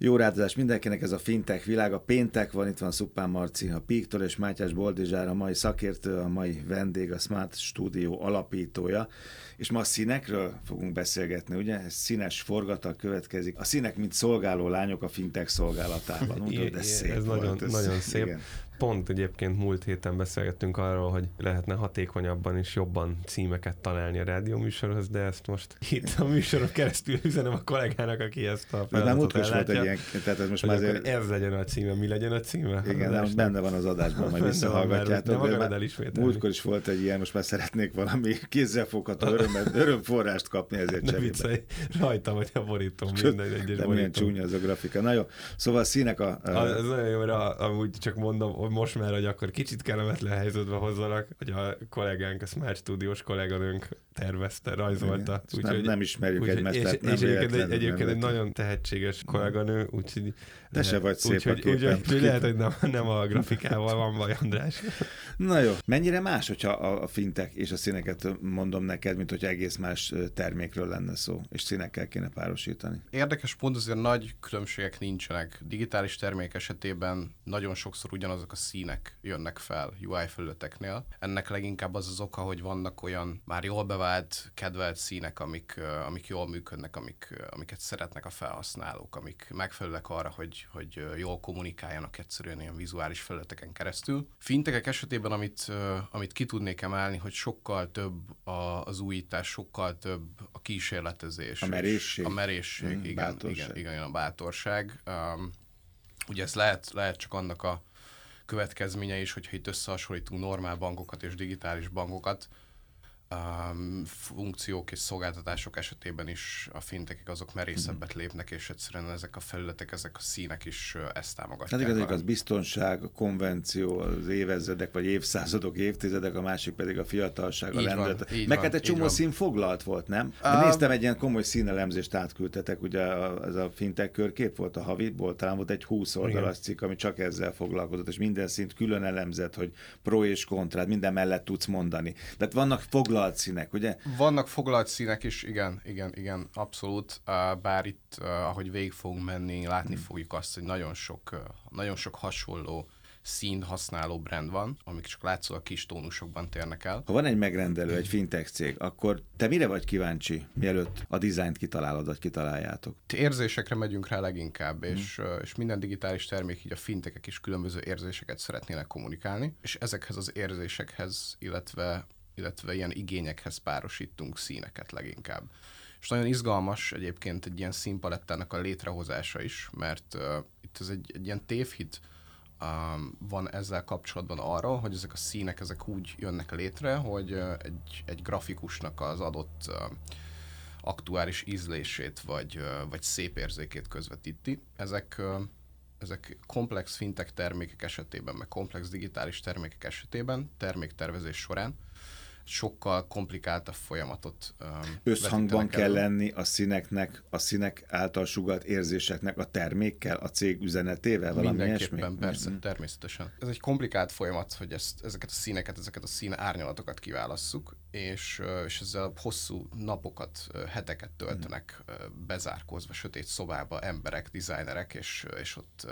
Jó rádozás mindenkinek, ez a fintech világ. A péntek van, itt van Szupán Marci, a Píktól és Mátyás Boldizsár, a mai szakértő, a mai vendég, a Smart Studio alapítója. És ma a színekről fogunk beszélgetni, ugye? Ez színes forgatak következik. A színek, mint szolgáló lányok a fintech szolgálatában. Mondod, de szép ez volt, nagyon, ez, nagyon szép. igen. Pont egyébként múlt héten beszélgettünk arról, hogy lehetne hatékonyabban és jobban címeket találni a rádióműsorhoz, de ezt most itt a műsoron keresztül üzenem a kollégának, aki ezt a feladatot múltkor is volt egy ellátja. ilyen, tehát ez most már azért, ez legyen a címe, mi legyen a címe? igen, de most esnek? benne van az adásban, majd visszahallgatjátok. nem akarod elismételni. Múltkor is volt egy ilyen, most már szeretnék valami kézzelfogható örömet, örömforrást kapni ezért Ne viccelj, rajta vagy a borító, minden egyes De milyen csúnya az a grafika. Na jó, szóval a színek a... A, ez nagyon jó, amúgy csak mondom, most már, hogy akkor kicsit kellemetlen helyzetbe hozzanak, hogy a kollégánk, a Smart Studios kolléganőnk tervezte, rajzolta. Igen, nem- nem ismerjük úgyhogy- egymást, És, nem és egyébként, egy, egyébként egy nagyon tehetséges kolléganő, úgyhogy... Te se vagy szép a úgyhogy, képen. úgyhogy, úgyhogy lehet, hogy nem, nem a grafikával van baj, András. Na jó, mennyire más, hogyha a, a fintek és a színeket mondom neked, mint hogy egész más termékről lenne szó, és színekkel kéne párosítani. Érdekes pont azért nagy különbségek nincsenek. Digitális termék esetében nagyon sokszor ugyanazok a színek jönnek fel UI felületeknél. Ennek leginkább az az oka, hogy vannak olyan már jól bevált, kedvelt színek, amik, amik jól működnek, amik, amiket szeretnek a felhasználók, amik megfelelőek arra, hogy, hogy ö, jól kommunikáljanak egyszerűen ilyen vizuális felületeken keresztül. Fintekek esetében, amit, amit ki tudnék emelni, hogy sokkal több a, az újítás, sokkal több a kísérletezés. A és merészség. A merészség, Mm, igen, bátorság. igen, igen, igen, a bátorság. Um, ugye ez lehet, lehet csak annak a következménye is, hogyha itt összehasonlítunk normál bankokat és digitális bankokat, um, funkciók és szolgáltatások esetében is a fintekek azok merészebbet lépnek, és egyszerűen ezek a felületek, ezek a színek is ezt támogatják. Hát igaz, az biztonság, a konvenció, az évezredek, vagy évszázadok, évtizedek, a másik pedig a fiatalság, a lendület. Meg hát egy csomó szín foglalt volt, nem? De Á, néztem egy ilyen komoly színelemzést átküldtetek, ugye ez a fintek körkép volt a havidból, talán volt egy 20 oldalas cikk, ami csak ezzel foglalkozott, és minden szint külön elemzett, hogy pro és kontrát, minden mellett tudsz mondani. Tehát vannak foglalt színek, ugye? Vannak foglalt színek is, igen, igen, igen, abszolút. Bár itt, ahogy végig fogunk menni, látni Hmm. fogjuk azt, hogy nagyon sok, nagyon sok hasonló szín használó brand van, amik csak látszólag kis tónusokban térnek el. Ha van egy megrendelő, egy fintech cég, akkor te mire vagy kíváncsi, mielőtt a dizájnt kitalálod, vagy kitaláljátok? Érzésekre megyünk rá leginkább, és, uh, és minden digitális termék, így a fintekek is különböző érzéseket szeretnének kommunikálni, és ezekhez az érzésekhez, illetve, illetve ilyen igényekhez párosítunk színeket leginkább. És nagyon izgalmas egyébként egy ilyen színpalettának a létrehozása is, mert uh, itt ez egy, egy ilyen tévhit um, van ezzel kapcsolatban arról, hogy ezek a színek ezek úgy jönnek létre, hogy uh, egy, egy grafikusnak az adott uh, aktuális ízlését vagy, ö, vagy szép érzékét közvetíti. Ezek, ö, ezek komplex fintech termékek esetében, meg komplex digitális termékek esetében, terméktervezés során sokkal komplikáltabb folyamatot Összhangban kell lenni a színeknek, a színek által sugalt érzéseknek, a termékkel, a cég üzenetével, valami Mindenképpen, ilyesmi? persze, természetesen. Ez egy komplikált folyamat, hogy ezt, ezeket a színeket, ezeket a szín árnyalatokat kiválasszuk, és, és ezzel hosszú napokat, heteket töltenek ö, bezárkózva sötét szobába emberek, designerek, és, és ott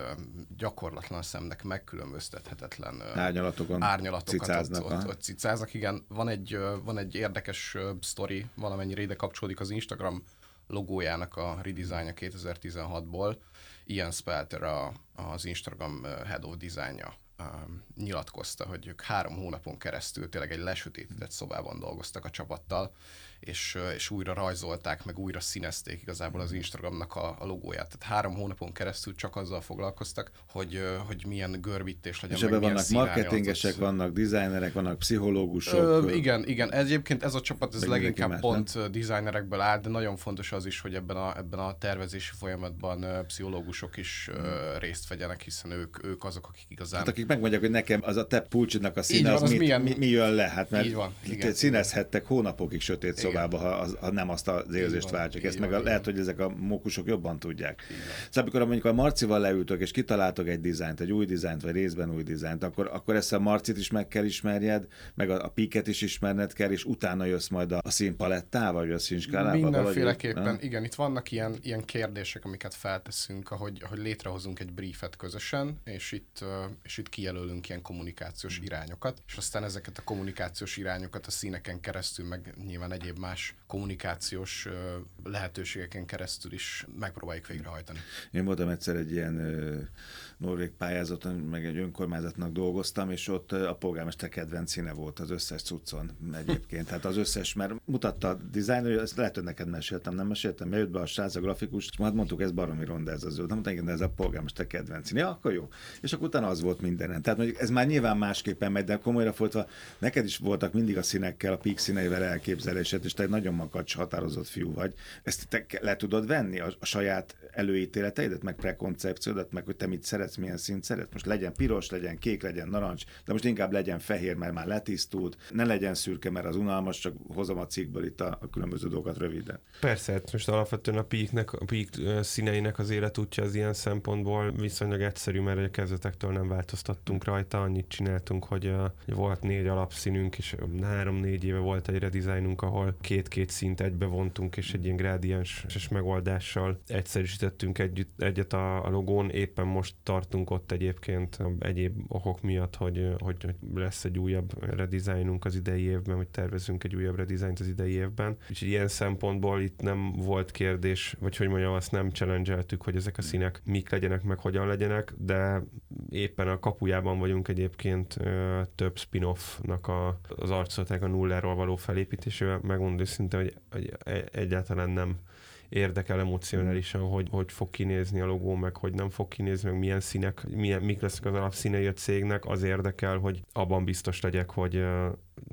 gyakorlatlan szemnek megkülönböztethetetlen Árnyalatokon árnyalatokat cicáznak, ott, ott, ott cicáznak. Igen, van egy, van egy érdekes sztori, valamennyire ide kapcsolódik az Instagram logójának a redesignja 2016-ból. Ian Spelter, a, az Instagram Head of Designja um, nyilatkozta, hogy ők három hónapon keresztül tényleg egy lesötétített szobában dolgoztak a csapattal, és, ö, és újra rajzolták, meg újra színezték igazából az Instagramnak a, a logóját. Tehát három hónapon keresztül csak azzal foglalkoztak, hogy, ö, hogy milyen görbítés legyen, És ebben vannak marketingesek, vannak designerek, vannak pszichológusok. Ö, igen, igen. Egyébként ez a csapat ez leginkább más, pont ö, designerekből áll, de nagyon fontos az is, hogy ebben a, ebben a tervezési folyamatban pszichológusok is ö, részt vegyenek, hiszen ők, ők azok, akik igazán... Hát akik megmondják, hogy nekem az a te pulcsidnak a színe, van, az, az mit, milyen- mi, mi jön le, hát mert Így van, igen. színezhettek hónapokig sötét Igen, szobába, ha, az, ha nem azt az érzést váltsak. Ezt meg a, lehet, hogy ezek a mókusok jobban tudják. Szóval amikor mondjuk a Marcival leültök, és kitaláltok egy dizájnt, egy új dizájnt, vagy részben új dizájnt, akkor, akkor ezt a Marcit is meg kell ismerjed, meg a, a piket is ismerned kell, és utána jössz majd a, a színpalettával, vagy a színskálával. Mindenféleképpen, valahogy, igen, itt vannak ilyen, ilyen kérdések, amiket felteszünk, ahogy, ahogy létrehozunk egy briefet közösen, és itt, és itt kijelölünk ilyen kommunikációs irányokat, és aztán ezeket a kommunikációs irányokat a színeken keresztül, meg nyilván egyéb más kommunikációs lehetőségeken keresztül is megpróbáljuk végrehajtani. Én voltam egyszer egy ilyen norvég pályázaton, meg egy önkormányzatnak dolgoztam, és ott a polgármester kedvenc színe volt az összes cuccon egyébként. Tehát az összes, mert mutatta a dizájner, ezt lehet, hogy neked meséltem, nem meséltem, jött be a srác, a grafikus, és majd mondtuk, ez baromi ronda ez az zöld. Nem mondtam, ez a polgármester kedvenc színe. Ja, akkor jó. És akkor utána az volt mindenen. Tehát mondjuk ez már nyilván másképpen megy, de komolyra folytva, neked is voltak mindig a színekkel, a pík színeivel elképzelésed, és te egy nagyon makacs, határozott fiú vagy. Ezt te le tudod venni a, a saját előítéleteidet, meg prekoncepciódat, meg hogy te mit szeretsz, milyen szint szeretsz. Most legyen piros, legyen kék, legyen narancs, de most inkább legyen fehér, mert már letisztult, ne legyen szürke, mert az unalmas, csak hozom a cikkből itt a, a különböző dolgokat röviden. Persze, hát most alapvetően a píknek, a pík színeinek az életútja az ilyen szempontból viszonylag egyszerű, mert a kezdetektől nem változtattunk rajta, annyit csináltunk, hogy, volt négy alapszínünk, és három-négy éve volt egy redesignunk, ahol két-két szint egybe vontunk, és egy ilyen grádiens megoldással egyszerűsítettünk együtt, egyet a, a logón. Éppen most tartunk ott egyébként egyéb okok miatt, hogy, hogy, hogy lesz egy újabb redesignunk az idei évben, hogy tervezünk egy újabb redizájnt az idei évben. És ilyen szempontból itt nem volt kérdés, vagy hogy mondjam, azt nem challenge hogy ezek a színek mik legyenek, meg hogyan legyenek, de éppen a kapujában vagyunk egyébként több spin-offnak a, az arcolatnak a nulláról való felépítésével. Megmondom őszintén, hogy, hogy e, egyáltalán nem érdekel emocionálisan, hogy hogy fog kinézni a logó, meg hogy nem fog kinézni, meg milyen színek, milyen, mik lesznek az alapszínei a cégnek, az érdekel, hogy abban biztos legyek, hogy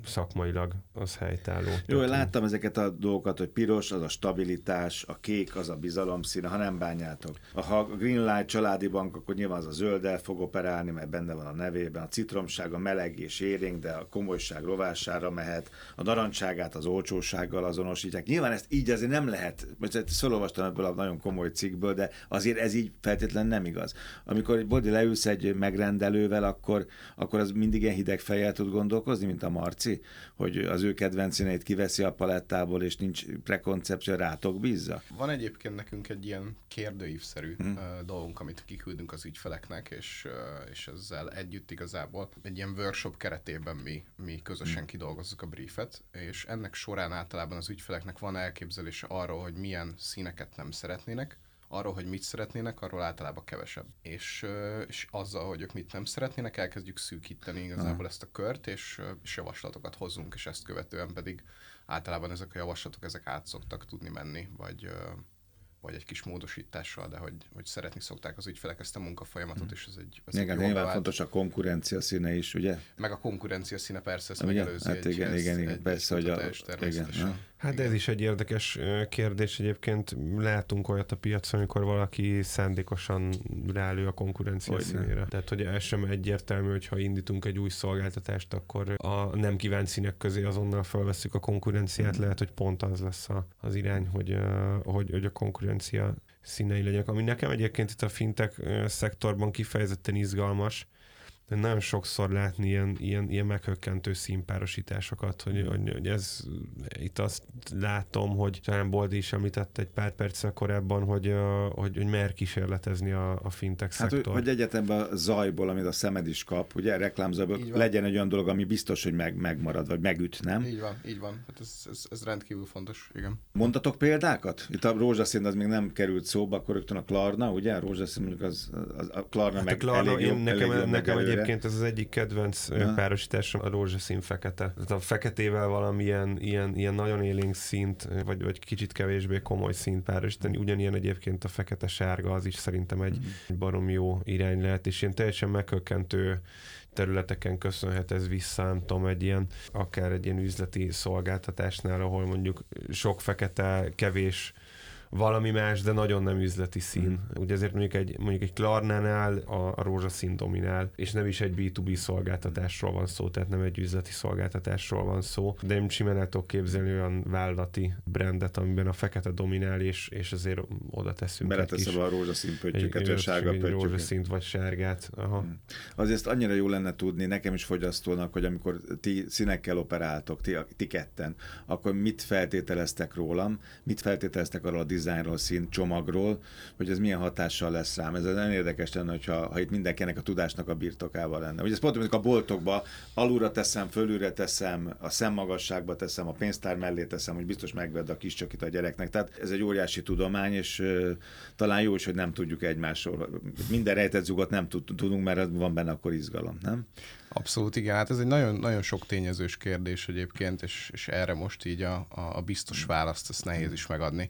szakmailag az helytálló. Jó, Tehát, láttam ezeket a dolgokat, hogy piros az a stabilitás, a kék az a bizalom színe, ha nem bánjátok. Ha a Greenlight családi bank, akkor nyilván az a zölddel fog operálni, mert benne van a nevében. A citromság, a meleg és érénk, de a komolyság rovására mehet. A narancságát az olcsósággal azonosítják. Nyilván ezt így azért nem lehet, most szólolvastam ebből a nagyon komoly cikkből, de azért ez így feltétlenül nem igaz. Amikor egy body leülsz egy megrendelővel, akkor, akkor az mindig ilyen hideg fejjel tud gondolkozni, mint a Marci Marci, hogy az ő kedvenc színeit kiveszi a palettából, és nincs prekoncepció, rátok bízza? Van egyébként nekünk egy ilyen kérdőívszerű hmm. dolgunk, amit kiküldünk az ügyfeleknek, és, és ezzel együtt igazából egy ilyen workshop keretében mi, mi közösen hmm. kidolgozzuk a briefet, és ennek során általában az ügyfeleknek van elképzelése arról, hogy milyen színeket nem szeretnének, arról, hogy mit szeretnének, arról általában kevesebb. És, és azzal, hogy ők mit nem szeretnének, elkezdjük szűkíteni igazából ezt a kört, és, és javaslatokat hozzunk, és ezt követően pedig általában ezek a javaslatok ezek át szoktak tudni menni, vagy, vagy egy kis módosítással, de hogy, hogy szeretni szokták az ügyfelek ezt a munkafolyamatot, és ez egy... Ez igen, nyilván fontos a konkurencia színe is, ugye? Meg a konkurencia színe persze, ezt megelőzi hát igen, egy, igen, igen, persze, hogy a... Igen, Hát ez is egy érdekes kérdés. Egyébként látunk olyat a piacon, amikor valaki szándékosan rálő a konkurencia hogy színére. Tehát, hogy ez sem egyértelmű, hogy ha indítunk egy új szolgáltatást, akkor a nem kívánt színek közé azonnal felveszünk a konkurenciát. Mm. Lehet, hogy pont az lesz a, az irány, hogy, hogy, hogy a konkurencia színei legyenek. Ami nekem egyébként itt a fintech szektorban kifejezetten izgalmas, nagyon sokszor látni ilyen, ilyen, ilyen meghökkentő színpárosításokat, hogy, hogy, hogy ez, itt azt látom, hogy talán Boldi is említett egy pár perccel korábban, hogy, hogy, hogy mer kísérletezni a, a fintech hát, szektor. Hogy egyetemben a zajból, amit a szemed is kap, ugye reklámzajból legyen egy olyan dolog, ami biztos, hogy meg, megmarad, vagy megüt, nem? Így van, így van. Hát ez, ez, ez rendkívül fontos, igen. Mondtatok példákat? Itt a rózsaszín az még nem került szóba, akkor rögtön a Klarna, ugye? A rózsaszín mondjuk az, az a Klarna hát meg a Klarna, elég én, nekem, elég nekem egy egyébként ez az egyik kedvenc ja. párosításom a rózsaszín fekete. Tehát a feketével valamilyen ilyen, ilyen nagyon élénk szint, vagy, vagy kicsit kevésbé komoly szint párosítani. Ugyanilyen egyébként a fekete-sárga, az is szerintem egy mm. barom jó irány lehet, és ilyen teljesen megkökkentő területeken köszönhet ez vissza, nem tudom, egy ilyen, akár egy ilyen üzleti szolgáltatásnál, ahol mondjuk sok fekete, kevés valami más, de nagyon nem üzleti szín. Mm. Ugye ezért mondjuk egy, mondjuk egy Klarnánál a, a rózsaszín dominál, és nem is egy B2B szolgáltatásról van szó, tehát nem egy üzleti szolgáltatásról van szó, de én simán el tudok képzelni olyan vállalati brandet, amiben a fekete dominál, és, és azért oda teszünk Beleteszem a rózsaszín pöttyöket, vagy sárga pöttyöket. Rózsaszínt vagy sárgát. Aha. Mm. Azért annyira jó lenne tudni, nekem is fogyasztónak, hogy amikor ti színekkel operáltok, ti, ti ketten, akkor mit feltételeztek rólam, mit feltételeztek arról a dizájnról, szín csomagról, hogy ez milyen hatással lesz rám. Ez nagyon érdekes lenne, hogyha, ha itt mindenkinek a tudásnak a birtokával lenne. Ugye ez pont, amikor a boltokba alulra teszem, fölülre teszem, a szemmagasságba teszem, a pénztár mellé teszem, hogy biztos megvedd a kis csokit a gyereknek. Tehát ez egy óriási tudomány, és uh, talán jó is, hogy nem tudjuk egymásról. Minden rejtett zugot nem tudunk, mert van benne akkor izgalom, nem? Abszolút, igen. Hát ez egy nagyon, nagyon sok tényezős kérdés egyébként, és, és erre most így a, a biztos választ, ezt nehéz is megadni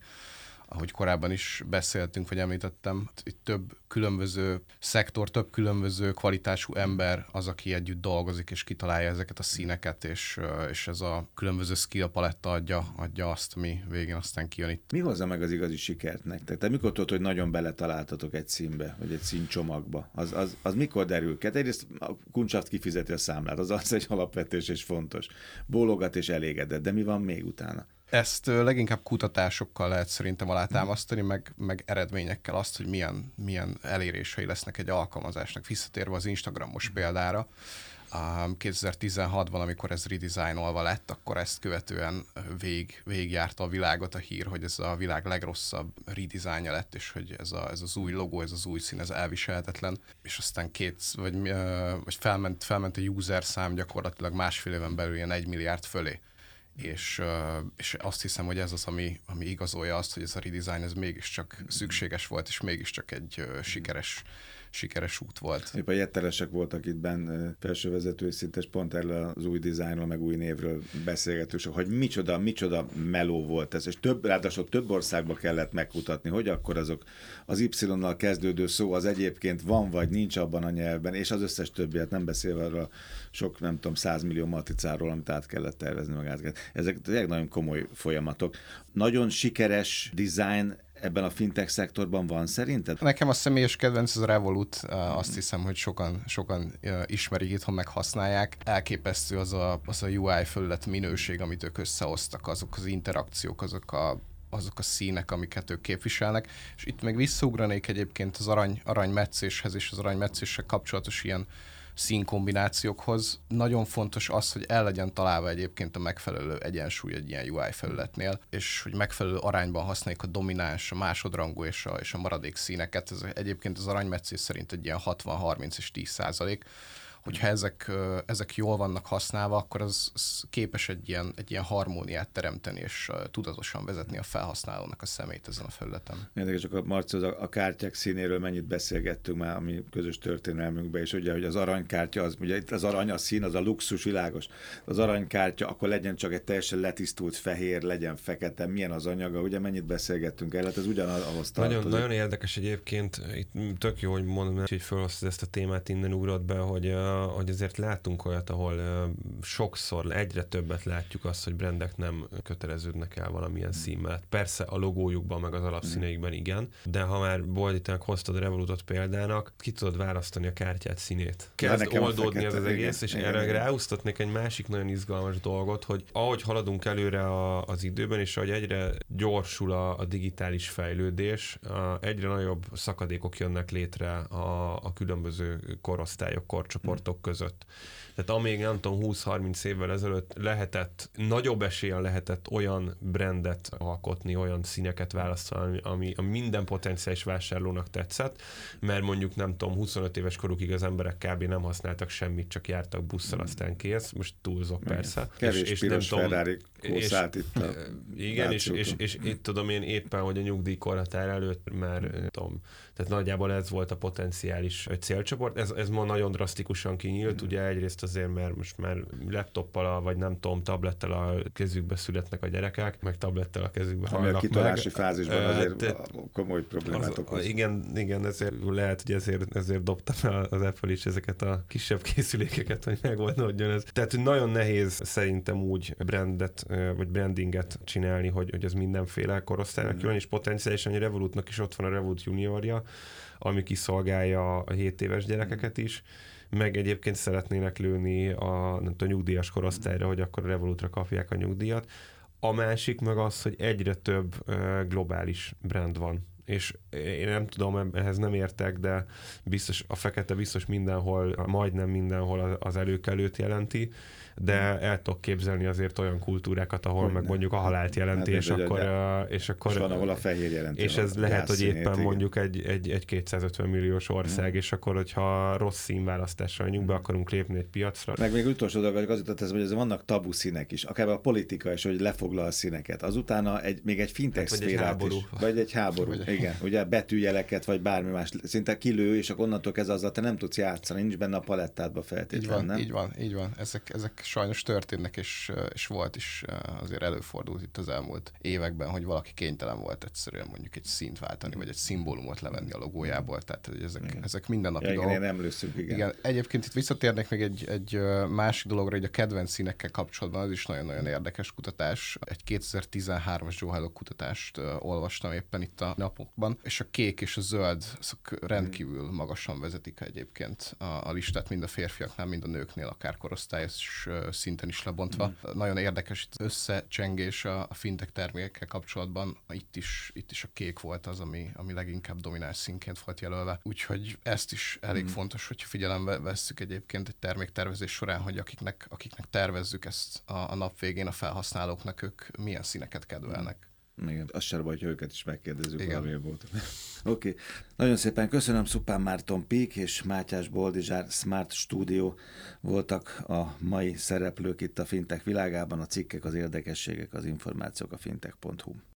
ahogy korábban is beszéltünk, vagy említettem, itt több különböző szektor, több különböző kvalitású ember az, aki együtt dolgozik, és kitalálja ezeket a színeket, és, és ez a különböző skill paletta adja, adja azt, ami végén aztán kijön itt. Mi hozza meg az igazi sikert nektek? Te mikor tudod, hogy nagyon beletaláltatok egy színbe, vagy egy színcsomagba? Az, az, az mikor derül ki? Hát egyrészt a kuncsaft kifizeti a számlát, az az egy alapvetés és fontos. Bólogat és elégedett, de mi van még utána? Ezt leginkább kutatásokkal lehet szerintem alátámasztani, meg, meg eredményekkel azt, hogy milyen, milyen elérései lesznek egy alkalmazásnak. Visszatérve az Instagramos példára, 2016-ban, amikor ez redesignolva lett, akkor ezt követően vég, végigjárta a világot a hír, hogy ez a világ legrosszabb redesignja lett, és hogy ez, a, ez az új logó, ez az új szín, ez elviselhetetlen, és aztán két, vagy, vagy felment, felment a user szám gyakorlatilag másfél éven belül ilyen egy milliárd fölé és, és azt hiszem, hogy ez az, ami, ami igazolja azt, hogy ez a redesign ez mégiscsak szükséges volt, és mégiscsak egy sikeres sikeres út volt. Épp a jettelesek voltak itt benne felsővezető szintes, pont erről az új dizájnról, meg új névről beszélgetősök, hogy micsoda, micsoda meló volt ez, és több, ráadásul több országba kellett megkutatni, hogy akkor azok az Y-nal kezdődő szó az egyébként van vagy nincs abban a nyelvben, és az összes többiet nem beszélve arra sok, nem tudom, százmillió matricáról, amit át kellett tervezni, meg. Ezek tényleg nagyon komoly folyamatok. Nagyon sikeres design ebben a fintech szektorban van szerinted? Nekem a személyes kedvenc az a Revolut, azt hiszem, hogy sokan, sokan ismerik itthon, meg használják. Elképesztő az a, az a UI felület minőség, amit ők összehoztak, azok az interakciók, azok a azok a színek, amiket ők képviselnek, és itt meg visszaugranék egyébként az arany, aranymetszéshez és az aranymetszéssel kapcsolatos ilyen színkombinációkhoz. Nagyon fontos az, hogy el legyen találva egyébként a megfelelő egyensúly egy ilyen UI felületnél, és hogy megfelelő arányban használjuk a domináns, a másodrangú és a, és a maradék színeket. Ez egyébként az aranymetszés szerint egy ilyen 60-30 és 10 százalék hogyha ezek, ezek jól vannak használva, akkor az, az képes egy ilyen, egy ilyen harmóniát teremteni, és tudatosan vezetni a felhasználónak a szemét ezen a felületen. Érdekes, csak a Marci, a, a kártyák színéről mennyit beszélgettünk már, ami közös történelmünkben, és ugye, hogy az aranykártya, az, ugye itt az arany a szín, az a luxus világos. Az aranykártya, akkor legyen csak egy teljesen letisztult fehér, legyen fekete, milyen az anyaga, ugye mennyit beszélgettünk el, hát ez ugyanahhoz tartozik. Nagyon, nagyon érdekes egyébként, itt tök jó, hogy mondom, hogy felhoztad ezt a témát, innen ugrott be, hogy hogy azért látunk olyat, ahol sokszor egyre többet látjuk azt, hogy brendek nem köteleződnek el valamilyen szín mellett. Persze a logójukban, meg az alapszíneikben igen, de ha már bolditának hoztad a Revolutot példának, ki tudod választani a kártyát színét. Kezd oldódni ez az egész, és igen, erre ráúsztatnék egy másik nagyon izgalmas dolgot, hogy ahogy haladunk előre a, az időben, és ahogy egyre gyorsul a, a digitális fejlődés, a, egyre nagyobb szakadékok jönnek létre a, a különböző korosztályok, korcsoportok között között. Tehát amíg nem tudom 20-30 évvel ezelőtt lehetett, nagyobb esélyen lehetett olyan brandet alkotni, olyan színeket választani, ami, ami minden potenciális vásárlónak tetszett, mert mondjuk nem tudom, 25 éves korukig az emberek kb. nem használtak semmit, csak jártak busszal, mm. aztán kész. Most túlzok persze. Kevés és, és piros nem Ferrari és, itt a Igen, és, és, és, és, itt tudom én éppen, hogy a nyugdíjkorhatár előtt, mert tudom, tehát nagyjából ez volt a potenciális célcsoport. Ez, ez ma nagyon drasztikusan gyorsan kinyílt, mm. ugye egyrészt azért, mert most már laptoppal, vagy nem tudom, tablettel a kezükbe születnek a gyerekek, meg tablettel a kezükbe Ami a kitolási meg. fázisban azért te, komoly problémát az, okoz. Igen, igen, ezért lehet, hogy ezért, ezért dobta fel az Apple is ezeket a kisebb készülékeket, hogy megoldódjon ez. Tehát nagyon nehéz szerintem úgy brandet, vagy brandinget csinálni, hogy, hogy ez mindenféle korosztálynak mm. jön, és potenciálisan a Revolutnak is ott van a Revolut juniorja, ami kiszolgálja a 7 éves gyerekeket is, meg egyébként szeretnének lőni a, nem tudom, nyugdíjas korosztályra, hogy akkor a Revolutra kapják a nyugdíjat. A másik meg az, hogy egyre több globális brand van és én nem tudom, ehhez nem értek, de biztos a fekete biztos mindenhol, majdnem mindenhol az előkelőt jelenti, de el tudok képzelni azért olyan kultúrákat, ahol hogy meg mondjuk a halált jelenti, hát, és, akkor, de, és akkor... És van, ahol a fehér jelenti. És ez lehet, hogy éppen igen. mondjuk egy, egy, egy 250 milliós ország, hmm. és akkor, hogyha rossz színválasztással nyug be akarunk lépni egy piacra. Meg még utolsó dolog, az jutott ez, hogy ez vannak tabu színek is, akár a politika is, hogy lefoglal a színeket. Azutána egy, még egy fintech hát, vagy egy háború. Is, vagy egy háború, vagy igen. Ugye betűjeleket, vagy bármi más, szinte kilő, és akkor onnantól kezdve azzal te nem tudsz játszani, nincs benne a palettádba feltétlenül, így van, nem? Így van, így van. Ezek, ezek sajnos történnek, és, és volt is azért előfordult itt az elmúlt években, hogy valaki kénytelen volt egyszerűen mondjuk egy szint váltani, vagy egy szimbólumot levenni a logójából, tehát hogy ezek, igen. ezek mindennapi ja, dolgok. Igen, emlőszünk, igen. igen. Egyébként itt visszatérnek még egy, egy másik dologra, hogy a kedvenc színekkel kapcsolatban, az is nagyon-nagyon érdekes kutatás. Egy 2013-as Joe kutatást olvastam éppen itt a napokban, és a kék és a zöld azok rendkívül magasan vezetik egyébként a, a listát, mind a férfiaknál, mind a nőknél, akár korosztályos szinten is lebontva. Mm. Nagyon érdekes itt összecsengés a, a fintech termékekkel kapcsolatban. Itt is, itt is a kék volt az, ami, ami leginkább domináns színként volt jelölve. Úgyhogy ezt is elég mm. fontos, hogy figyelembe vesszük egyébként egy terméktervezés során, hogy akiknek, akiknek tervezzük ezt a, a nap végén a felhasználóknak, ők milyen színeket kedvelnek. Igen, az sem baj, hogy őket is megkérdezzük Igen. valami volt. Oké. Okay. Nagyon szépen köszönöm, Szupán Márton Pík és Mátyás Boldizsár Smart Studio voltak a mai szereplők itt a fintech világában, a cikkek, az érdekességek, az információk a fintech.hu.